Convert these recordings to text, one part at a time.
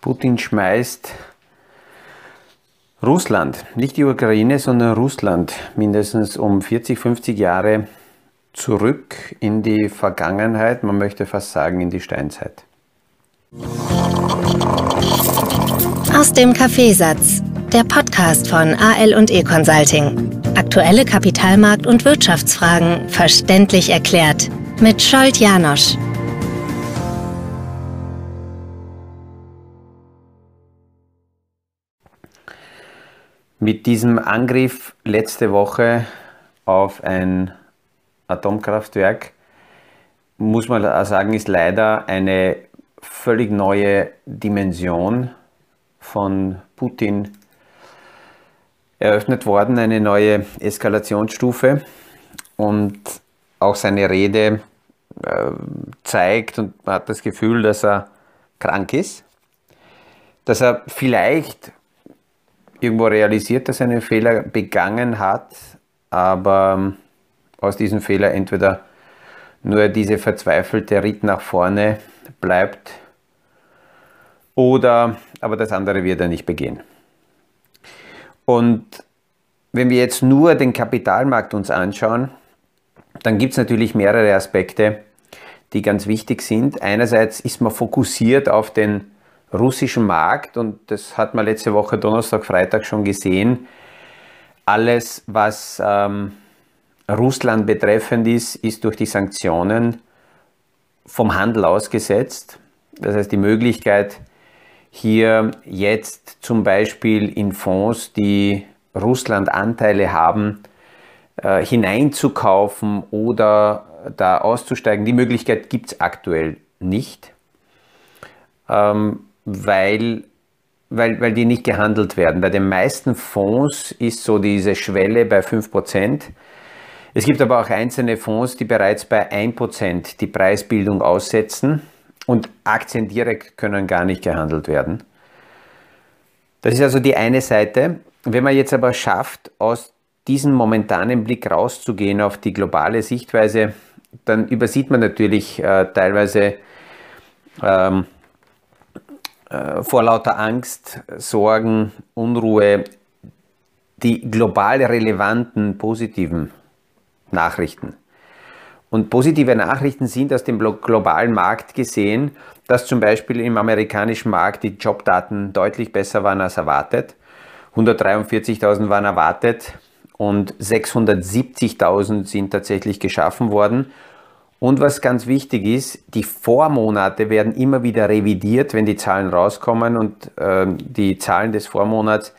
Putin schmeißt Russland, nicht die Ukraine, sondern Russland, mindestens um 40, 50 Jahre zurück in die Vergangenheit, man möchte fast sagen in die Steinzeit. Aus dem Kaffeesatz, der Podcast von AL und E Consulting. Aktuelle Kapitalmarkt- und Wirtschaftsfragen verständlich erklärt mit Scholt Janosch. Mit diesem Angriff letzte Woche auf ein Atomkraftwerk muss man sagen, ist leider eine völlig neue Dimension von Putin eröffnet worden, eine neue Eskalationsstufe. Und auch seine Rede äh, zeigt und man hat das Gefühl, dass er krank ist, dass er vielleicht irgendwo realisiert, dass er einen Fehler begangen hat, aber ähm, aus diesem Fehler entweder nur diese verzweifelte Ritt nach vorne bleibt oder aber das andere wird er nicht begehen. Und wenn wir jetzt nur den Kapitalmarkt uns anschauen, dann gibt es natürlich mehrere Aspekte, die ganz wichtig sind. Einerseits ist man fokussiert auf den russischen Markt und das hat man letzte Woche Donnerstag, Freitag schon gesehen. Alles, was ähm, Russland betreffend ist, ist durch die Sanktionen vom Handel ausgesetzt. Das heißt, die Möglichkeit, hier jetzt zum Beispiel in Fonds, die Russland Anteile haben, äh, hineinzukaufen oder da auszusteigen, die Möglichkeit gibt es aktuell nicht. Ähm, weil, weil, weil die nicht gehandelt werden. Bei den meisten Fonds ist so diese Schwelle bei 5%. Es gibt aber auch einzelne Fonds, die bereits bei 1% die Preisbildung aussetzen und Aktien direkt können gar nicht gehandelt werden. Das ist also die eine Seite. Wenn man jetzt aber schafft, aus diesem momentanen Blick rauszugehen auf die globale Sichtweise, dann übersieht man natürlich äh, teilweise ähm, äh, vor lauter Angst, Sorgen, Unruhe die global relevanten positiven Nachrichten. Und positive Nachrichten sind aus dem globalen Markt gesehen, dass zum Beispiel im amerikanischen Markt die Jobdaten deutlich besser waren als erwartet. 143.000 waren erwartet und 670.000 sind tatsächlich geschaffen worden. Und was ganz wichtig ist, die Vormonate werden immer wieder revidiert, wenn die Zahlen rauskommen und äh, die Zahlen des Vormonats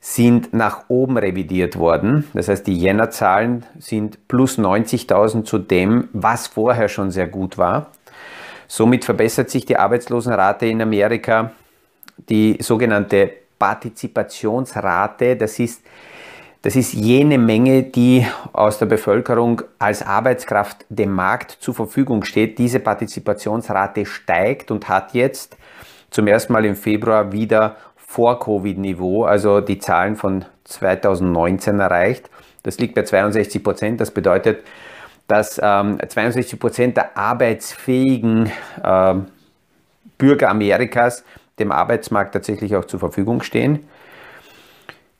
sind nach oben revidiert worden. Das heißt, die Jänner-Zahlen sind plus 90.000 zu dem, was vorher schon sehr gut war. Somit verbessert sich die Arbeitslosenrate in Amerika. Die sogenannte Partizipationsrate, das ist das ist jene Menge, die aus der Bevölkerung als Arbeitskraft dem Markt zur Verfügung steht. Diese Partizipationsrate steigt und hat jetzt zum ersten Mal im Februar wieder vor-Covid-Niveau, also die Zahlen von 2019 erreicht. Das liegt bei 62 Prozent. Das bedeutet, dass ähm, 62 Prozent der arbeitsfähigen äh, Bürger Amerikas dem Arbeitsmarkt tatsächlich auch zur Verfügung stehen.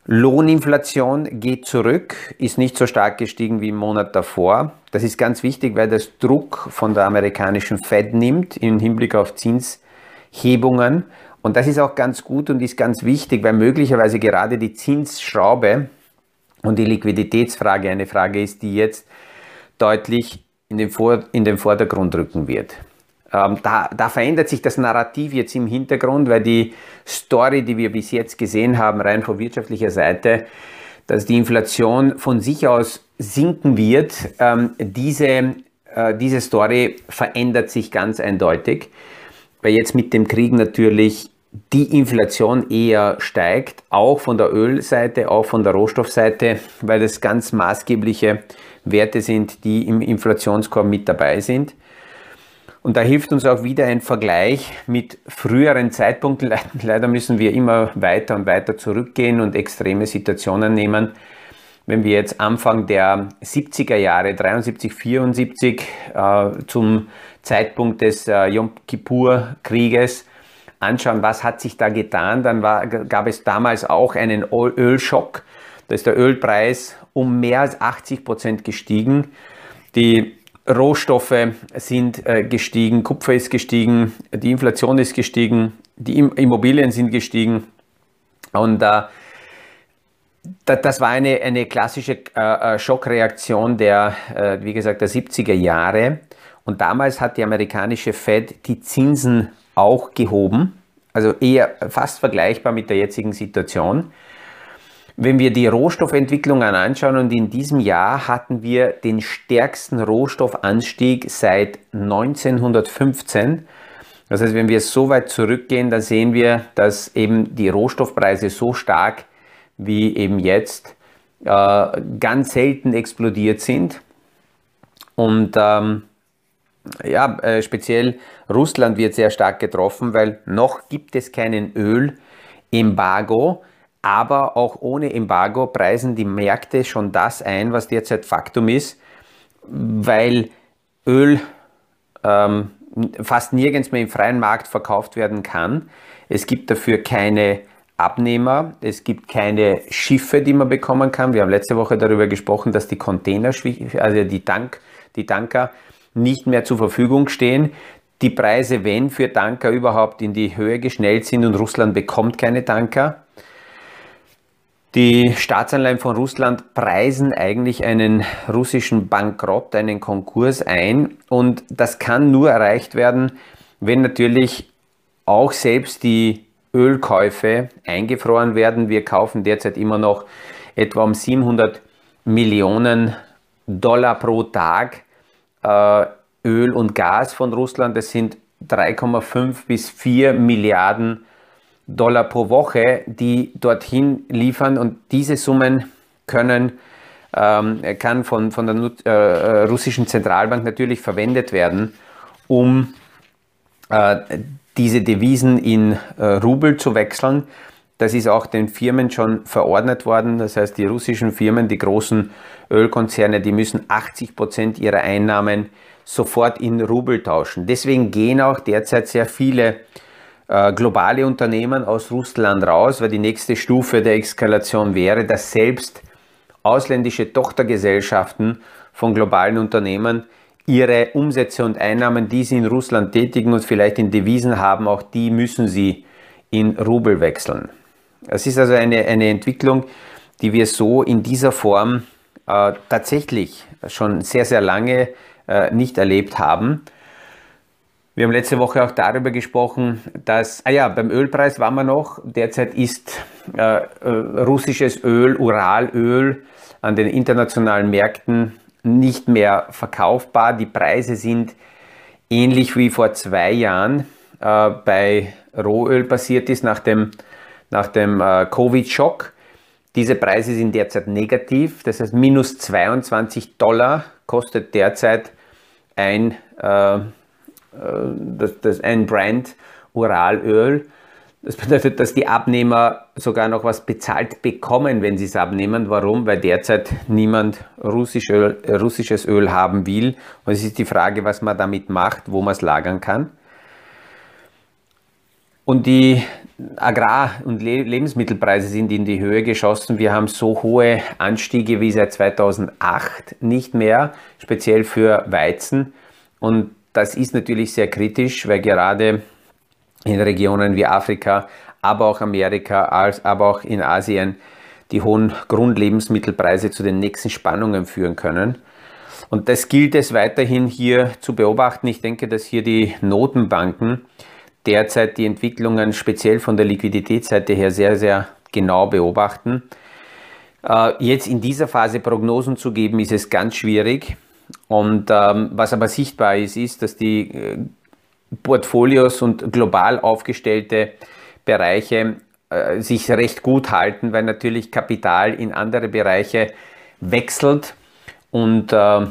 Lohninflation geht zurück, ist nicht so stark gestiegen wie im Monat davor. Das ist ganz wichtig, weil das Druck von der amerikanischen Fed nimmt im Hinblick auf Zinshebungen. Und das ist auch ganz gut und ist ganz wichtig, weil möglicherweise gerade die Zinsschraube und die Liquiditätsfrage eine Frage ist, die jetzt deutlich in den, Vor in den Vordergrund rücken wird. Ähm, da, da, verändert sich das Narrativ jetzt im Hintergrund, weil die Story, die wir bis jetzt gesehen haben, rein von wirtschaftlicher Seite, dass die Inflation von sich aus sinken wird, ähm, diese, äh, diese Story verändert sich ganz eindeutig, weil jetzt mit dem Krieg natürlich die Inflation eher steigt, auch von der Ölseite, auch von der Rohstoffseite, weil das ganz maßgebliche Werte sind, die im Inflationskorb mit dabei sind. Und da hilft uns auch wieder ein Vergleich mit früheren Zeitpunkten. Leider müssen wir immer weiter und weiter zurückgehen und extreme Situationen nehmen. Wenn wir jetzt Anfang der 70er Jahre, 73, 74, äh, zum Zeitpunkt des äh, Yom Kippur-Krieges anschauen, was hat sich da getan, dann war, gab es damals auch einen Ölschock. Da ist der Ölpreis um mehr als 80 Prozent gestiegen. Die Rohstoffe sind äh, gestiegen, Kupfer ist gestiegen, die Inflation ist gestiegen, die Immobilien sind gestiegen. Und äh, das war eine, eine klassische äh, äh, Schockreaktion der, äh, wie gesagt, der 70er Jahre. Und damals hat die amerikanische Fed die Zinsen auch gehoben, also eher fast vergleichbar mit der jetzigen Situation. Wenn wir die Rohstoffentwicklungen anschauen und in diesem Jahr hatten wir den stärksten Rohstoffanstieg seit 1915. Das heißt, wenn wir so weit zurückgehen, dann sehen wir, dass eben die Rohstoffpreise so stark wie eben jetzt äh, ganz selten explodiert sind. Und ähm, ja, äh, speziell Russland wird sehr stark getroffen, weil noch gibt es keinen Ölembargo, aber auch ohne Embargo preisen die Märkte schon das ein, was derzeit Faktum ist, weil Öl ähm, fast nirgends mehr im freien Markt verkauft werden kann. Es gibt dafür keine Abnehmer, es gibt keine Schiffe, die man bekommen kann. Wir haben letzte Woche darüber gesprochen, dass die Container, also die, Tank, die Tanker nicht mehr zur Verfügung stehen. Die Preise, wenn für Tanker überhaupt in die Höhe geschnellt sind und Russland bekommt keine Tanker. Die Staatsanleihen von Russland preisen eigentlich einen russischen Bankrott, einen Konkurs ein und das kann nur erreicht werden, wenn natürlich auch selbst die Ölkäufe eingefroren werden. Wir kaufen derzeit immer noch etwa um 700 Millionen Dollar pro Tag äh, Öl und Gas von Russland. Das sind 3,5 bis 4 Milliarden Dollar pro Woche, die dorthin liefern und diese Summen können ähm, kann von, von der äh, russischen Zentralbank natürlich verwendet werden, um äh, diese Devisen in äh, Rubel zu wechseln. Das ist auch den Firmen schon verordnet worden. Das heißt, die russischen Firmen, die großen Ölkonzerne, die müssen 80 Prozent ihrer Einnahmen sofort in Rubel tauschen. Deswegen gehen auch derzeit sehr viele äh, globale Unternehmen aus Russland raus, weil die nächste Stufe der Eskalation wäre, dass selbst ausländische Tochtergesellschaften von globalen Unternehmen ihre Umsätze und Einnahmen, die sie in Russland tätigen und vielleicht in Devisen haben, auch die müssen sie in Rubel wechseln. Es ist also eine, eine Entwicklung, die wir so in dieser Form äh, tatsächlich schon sehr, sehr lange äh, nicht erlebt haben. Wir haben letzte Woche auch darüber gesprochen, dass, ah ja, beim Ölpreis waren wir noch, derzeit ist äh, äh russisches Öl, Uralöl an den internationalen Märkten nicht mehr verkaufbar. Die Preise sind ähnlich wie vor zwei Jahren äh, bei Rohöl passiert ist nach dem, nach dem äh, Covid-Schock. Diese Preise sind derzeit negativ, das heißt minus 22 Dollar kostet derzeit ein, äh, das, das ein Brand Uralöl. Das bedeutet, dass die Abnehmer sogar noch was bezahlt bekommen, wenn sie es abnehmen. Warum? Weil derzeit niemand Russisch Öl, russisches Öl haben will. Und es ist die Frage, was man damit macht, wo man es lagern kann. Und die Agrar- und Lebensmittelpreise sind in die Höhe geschossen. Wir haben so hohe Anstiege wie seit 2008 nicht mehr, speziell für Weizen. Und das ist natürlich sehr kritisch, weil gerade in Regionen wie Afrika, aber auch Amerika, aber auch in Asien die hohen Grundlebensmittelpreise zu den nächsten Spannungen führen können. Und das gilt es weiterhin hier zu beobachten. Ich denke, dass hier die Notenbanken derzeit die Entwicklungen speziell von der Liquiditätsseite her sehr, sehr genau beobachten. Äh, jetzt in dieser Phase Prognosen zu geben, ist es ganz schwierig. Und ähm, was aber sichtbar ist, ist, dass die äh, Portfolios und global aufgestellte Bereiche äh, sich recht gut halten, weil natürlich Kapital in andere Bereiche wechselt und äh,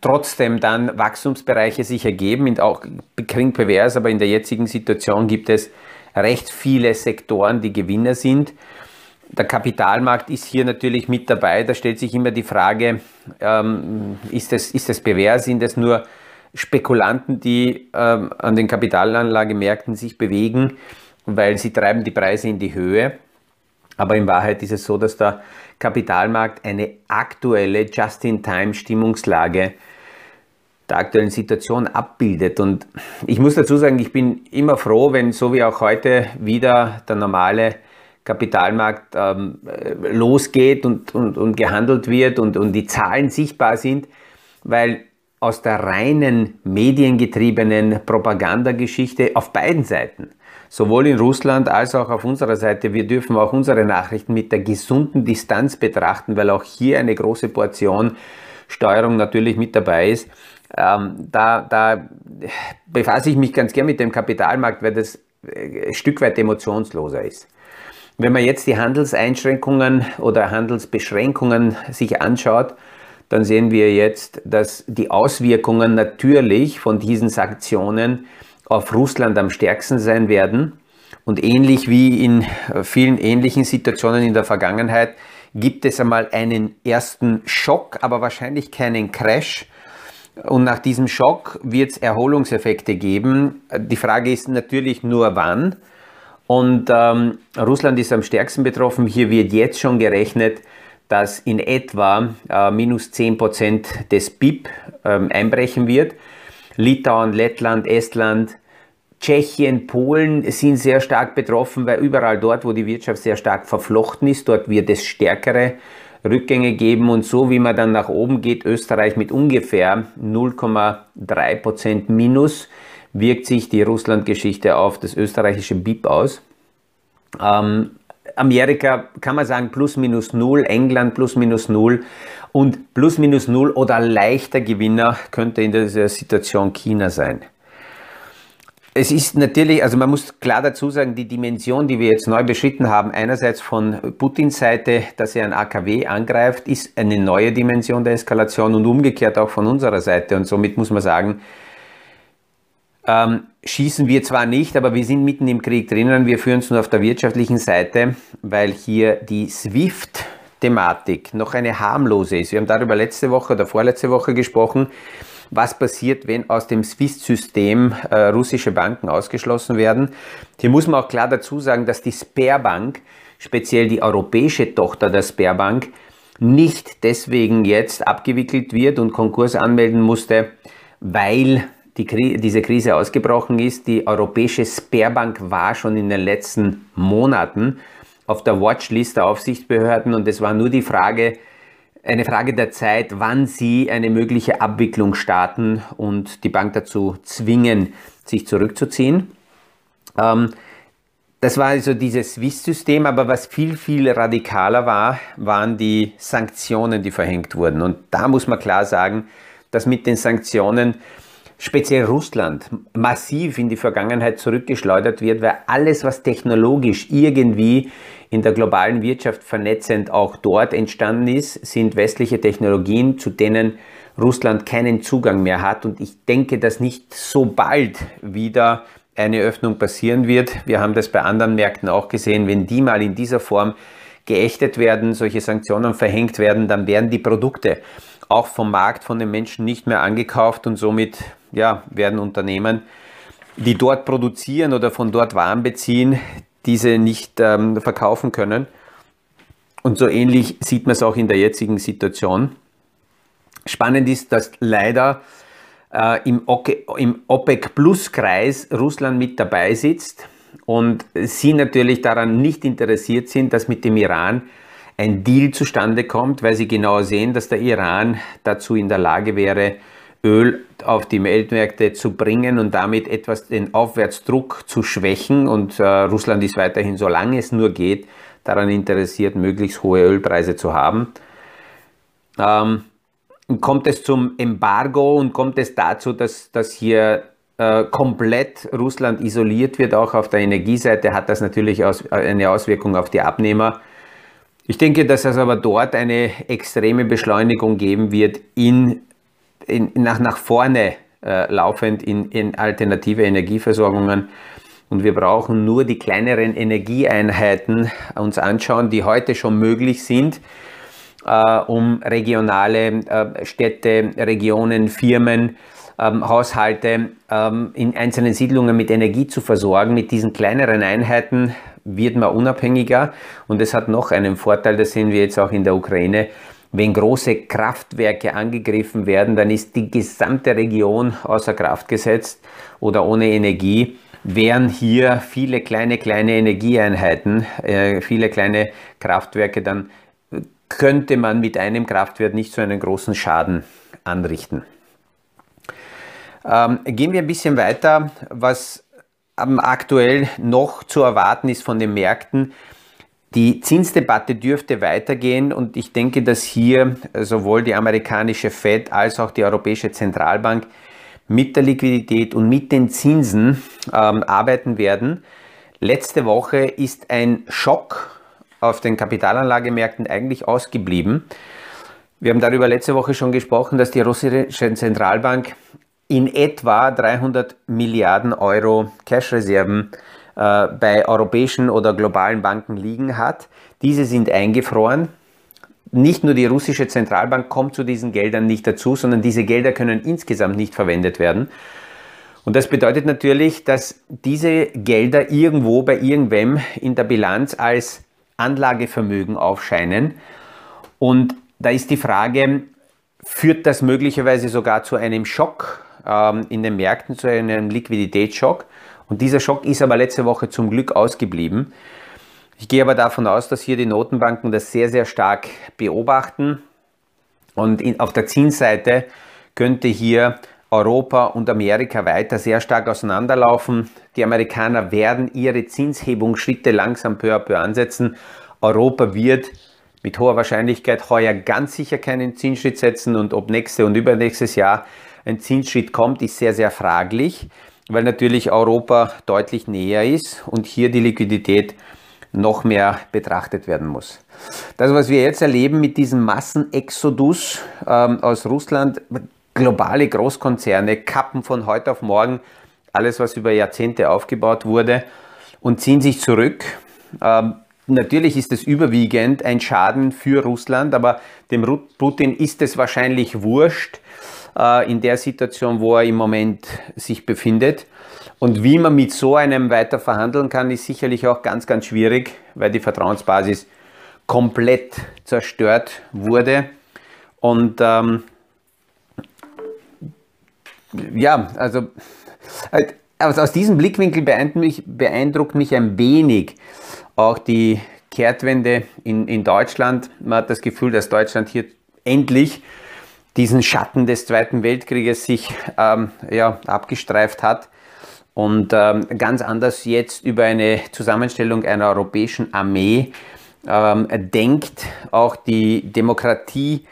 trotzdem dann Wachstumsbereiche sich ergeben. Auch klingt pervers, aber in der jetzigen Situation gibt es recht viele Sektoren, die Gewinner sind. Der Kapitalmarkt ist hier natürlich mit dabei. Da stellt sich immer die Frage, ähm, ist, das, ist das pervers? Sind das nur Spekulanten, die ähm, an den Kapitalanlagemärkten sich bewegen, weil sie treiben die Preise in die Höhe. Aber in Wahrheit ist es so, dass der Kapitalmarkt eine aktuelle Just-in-Time-Stimmungslage der aktuellen Situation abbildet. Und ich muss dazu sagen, ich bin immer froh, wenn so wie auch heute wieder der normale Kapitalmarkt ähm, losgeht und, und, und gehandelt wird und, und die Zahlen sichtbar sind, weil aus der reinen mediengetriebenen Propagandageschichte auf beiden Seiten, sowohl in Russland als auch auf unserer Seite, wir dürfen auch unsere Nachrichten mit der gesunden Distanz betrachten, weil auch hier eine große Portion Steuerung natürlich mit dabei ist. Ähm, da, da befasse ich mich ganz gern mit dem Kapitalmarkt, weil das äh, ein Stück weit emotionsloser ist. Wenn man jetzt die Handelseinschränkungen oder Handelsbeschränkungen sich anschaut, dann sehen wir jetzt, dass die Auswirkungen natürlich von diesen Sanktionen auf Russland am stärksten sein werden. Und ähnlich wie in vielen ähnlichen Situationen in der Vergangenheit gibt es einmal einen ersten Schock, aber wahrscheinlich keinen Crash. Und nach diesem Schock wird es Erholungseffekte geben. Die Frage ist natürlich nur wann. Und ähm, Russland ist am stärksten betroffen. Hier wird jetzt schon gerechnet, dass in etwa äh, minus 10% des BIP ähm, einbrechen wird. Litauen, Lettland, Estland, Tschechien, Polen sind sehr stark betroffen, weil überall dort, wo die Wirtschaft sehr stark verflochten ist, dort wird es stärkere Rückgänge geben und so wie man dann nach oben geht, Österreich mit ungefähr 0,3% minus, wirkt sich die Russland-Geschichte auf das österreichische BIP aus. Ähm, Amerika kann man sagen plus minus null, England plus minus null und plus minus null oder leichter Gewinner könnte in dieser Situation China sein. Es ist natürlich, also man muss klar dazu sagen, die Dimension, die wir jetzt neu beschritten haben, einerseits von Putins Seite, dass er ein AKW angreift, ist eine neue Dimension der Eskalation und umgekehrt auch von unserer Seite. Und somit muss man sagen, ähm, schießen wir zwar nicht, aber wir sind mitten im Krieg drinnen. Wir führen es nur auf der wirtschaftlichen Seite, weil hier die SWIFT-Thematik noch eine harmlose ist. Wir haben darüber letzte Woche oder vorletzte Woche gesprochen, was passiert, wenn aus dem SWIFT-System äh, russische Banken ausgeschlossen werden. Hier muss man auch klar dazu sagen, dass die Sperrbank, speziell die europäische Tochter der Sperrbank, nicht deswegen jetzt abgewickelt wird und Konkurs anmelden musste, weil die, diese Krise ausgebrochen ist. Die europäische Sperrbank war schon in den letzten Monaten auf der Watchlist der Aufsichtsbehörden und es war nur die Frage, eine Frage der Zeit, wann sie eine mögliche Abwicklung starten und die Bank dazu zwingen, sich zurückzuziehen. Ähm, das war also dieses Swiss-System, aber was viel, viel radikaler war, waren die Sanktionen, die verhängt wurden. Und da muss man klar sagen, dass mit den Sanktionen speziell Russland massiv in die Vergangenheit zurückgeschleudert wird, weil alles, was technologisch irgendwie in der globalen Wirtschaft vernetzend auch dort entstanden ist, sind westliche Technologien, zu denen Russland keinen Zugang mehr hat. Und ich denke, dass nicht so bald wieder eine Öffnung passieren wird. Wir haben das bei anderen Märkten auch gesehen. Wenn die mal in dieser Form geächtet werden, solche Sanktionen verhängt werden, dann werden die Produkte auch vom Markt, von den Menschen nicht mehr angekauft und somit ja, werden Unternehmen, die dort produzieren oder von dort Waren beziehen, diese nicht ähm, verkaufen können. Und so ähnlich sieht man es auch in der jetzigen Situation. Spannend ist, dass leider äh, im, im OPEC-Plus-Kreis Russland mit dabei sitzt und sie natürlich daran nicht interessiert sind, dass mit dem Iran ein Deal zustande kommt, weil sie genau sehen, dass der Iran dazu in der Lage wäre, Öl auf die Weltmärkte zu bringen und damit etwas den Aufwärtsdruck zu schwächen. Und äh, Russland ist weiterhin, solange es nur geht, daran interessiert, möglichst hohe Ölpreise zu haben. Ähm, kommt es zum Embargo und kommt es dazu, dass, dass hier äh, komplett Russland isoliert wird, auch auf der Energieseite, hat das natürlich aus, eine Auswirkung auf die Abnehmer. Ich denke, dass es aber dort eine extreme Beschleunigung geben wird in in, nach, nach vorne äh, laufend in, in alternative Energieversorgungen. Und wir brauchen nur die kleineren Energieeinheiten uns anschauen, die heute schon möglich sind, äh, um regionale äh, Städte, Regionen, Firmen ähm, Haushalte ähm, in einzelnen Siedlungen mit Energie zu versorgen. Mit diesen kleineren Einheiten wird man unabhängiger und es hat noch einen Vorteil, das sehen wir jetzt auch in der Ukraine. Wenn große Kraftwerke angegriffen werden, dann ist die gesamte Region außer Kraft gesetzt oder ohne Energie wären hier viele kleine, kleine Energieeinheiten, äh, viele kleine Kraftwerke, dann könnte man mit einem Kraftwerk nicht so einen großen Schaden anrichten. Ähm, gehen wir ein bisschen weiter, was aktuell noch zu erwarten ist von den Märkten. Die Zinsdebatte dürfte weitergehen und ich denke, dass hier sowohl die amerikanische Fed als auch die Europäische Zentralbank mit der Liquidität und mit den Zinsen ähm, arbeiten werden. Letzte Woche ist ein Schock auf den Kapitalanlagemärkten eigentlich ausgeblieben. Wir haben darüber letzte Woche schon gesprochen, dass die russische Zentralbank in etwa 300 Milliarden Euro Cashreserven äh, bei europäischen oder globalen Banken liegen hat. Diese sind eingefroren. Nicht nur die russische Zentralbank kommt zu diesen Geldern nicht dazu, sondern diese Gelder können insgesamt nicht verwendet werden. Und das bedeutet natürlich, dass diese Gelder irgendwo bei irgendwem in der Bilanz als Anlagevermögen aufscheinen. Und da ist die Frage, führt das möglicherweise sogar zu einem Schock ähm, in den Märkten, zu einem Liquiditätsschock? Und dieser Schock ist aber letzte Woche zum Glück ausgeblieben. Ich gehe aber davon aus, dass hier die Notenbanken das sehr, sehr stark beobachten. Und in, auf der Zinsseite könnte hier Europa und Amerika weiter sehr stark auseinanderlaufen. Die Amerikaner werden ihre Zinshebungsschritte langsam peu à peu ansetzen. Europa wird mit hoher Wahrscheinlichkeit heuer ganz sicher keinen Zinsschritt setzen und ob nächste und übernächstes Jahr ein Zinsschritt kommt, ist sehr, sehr fraglich, weil natürlich Europa deutlich näher ist und hier die Liquidität noch mehr betrachtet werden muss. Das, was wir jetzt erleben mit diesem Massenexodus ähm, aus Russland, globale Großkonzerne kappen von heute auf morgen alles, was über Jahrzehnte aufgebaut wurde und ziehen sich zurück. Ähm, natürlich ist es überwiegend ein Schaden für Russland, aber dem Putin ist es wahrscheinlich wurscht äh, in der Situation, wo er im Moment sich befindet. Und wie man mit so einem weiter verhandeln kann, ist sicherlich auch ganz, ganz schwierig, weil die Vertrauensbasis komplett zerstört wurde. Und ähm, ja, also äh, aus diesem Blickwinkel beeindruckt mich, beeindruckt mich ein wenig auch die Kehrtwende in, in Deutschland. Man hat das Gefühl, dass Deutschland hier endlich diesen Schatten des Zweiten Weltkrieges sich ähm, ja, abgestreift hat und ähm, ganz anders jetzt über eine Zusammenstellung einer europäischen Armee ähm, denkt. Auch die Demokratie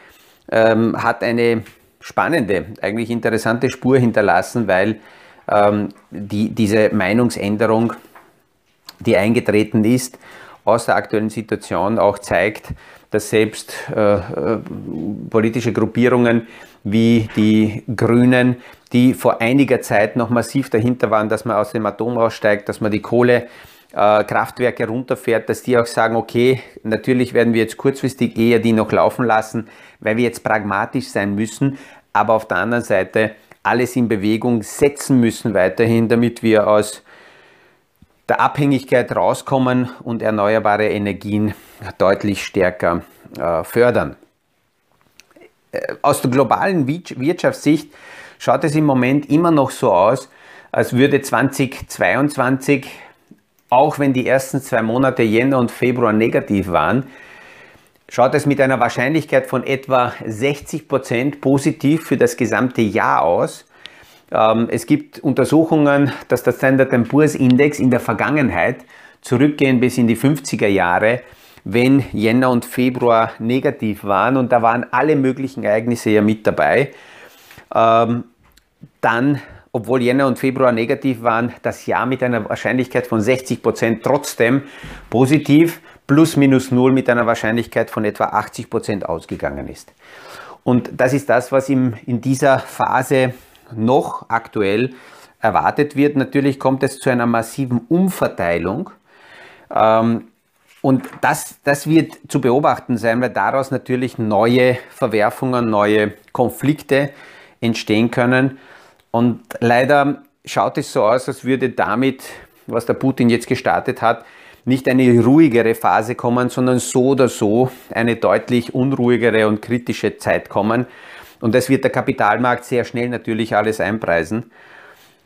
ähm, hat eine spannende, eigentlich interessante Spur hinterlassen, weil ähm, die, diese Meinungsänderung, die eingetreten ist, aus der aktuellen Situation auch zeigt, dass selbst äh, äh, politische Gruppierungen wie die Grünen, die vor einiger Zeit noch massiv dahinter waren, dass man aus dem Atom aussteigt, dass man die Kohlekraftwerke äh, runterfährt, dass die auch sagen, okay, natürlich werden wir jetzt kurzfristig eher die noch laufen lassen, weil wir jetzt pragmatisch sein müssen, aber auf der anderen Seite alles in Bewegung setzen müssen weiterhin, damit wir aus der Abhängigkeit rauskommen und erneuerbare Energien deutlich stärker äh, fördern. Äh, aus der globalen Wirtschaftssicht schaut es im Moment immer noch so aus, als würde 2022, auch wenn die ersten zwei Monate Jänner und Februar negativ waren, schaut es mit einer Wahrscheinlichkeit von etwa 60 Prozent positiv für das gesamte Jahr aus. Ähm, es gibt Untersuchungen, dass der Standard Poor's Index in der Vergangenheit zurückgehen bis in die 50er Jahre, wenn Jänner und Februar negativ waren und da waren alle möglichen Ereignisse ja mit dabei. Ähm, dann, obwohl Jänner und Februar negativ waren, das Jahr mit einer Wahrscheinlichkeit von 60 Prozent trotzdem positiv plus minus null mit einer Wahrscheinlichkeit von etwa 80 Prozent ausgegangen ist. Und das ist das, was im, in dieser Phase noch aktuell erwartet wird. Natürlich kommt es zu einer massiven Umverteilung. Ähm, und das, das wird zu beobachten sein, weil daraus natürlich neue Verwerfungen, neue Konflikte entstehen können. Und leider schaut es so aus, als würde damit, was der Putin jetzt gestartet hat, nicht eine ruhigere Phase kommen, sondern so oder so eine deutlich unruhigere und kritische Zeit kommen. Und das wird der Kapitalmarkt sehr schnell natürlich alles einpreisen.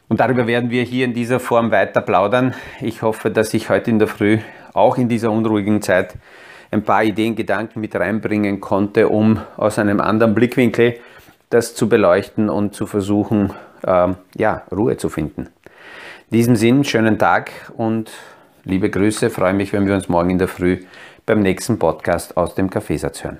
Und darüber werden wir hier in dieser Form weiter plaudern. Ich hoffe, dass ich heute in der Früh auch in dieser unruhigen Zeit ein paar Ideen, Gedanken mit reinbringen konnte, um aus einem anderen Blickwinkel das zu beleuchten und zu versuchen, äh, ja, Ruhe zu finden. In diesem Sinn, schönen Tag und liebe Grüße. Freue mich, wenn wir uns morgen in der Früh beim nächsten Podcast aus dem Kaffeesatz hören.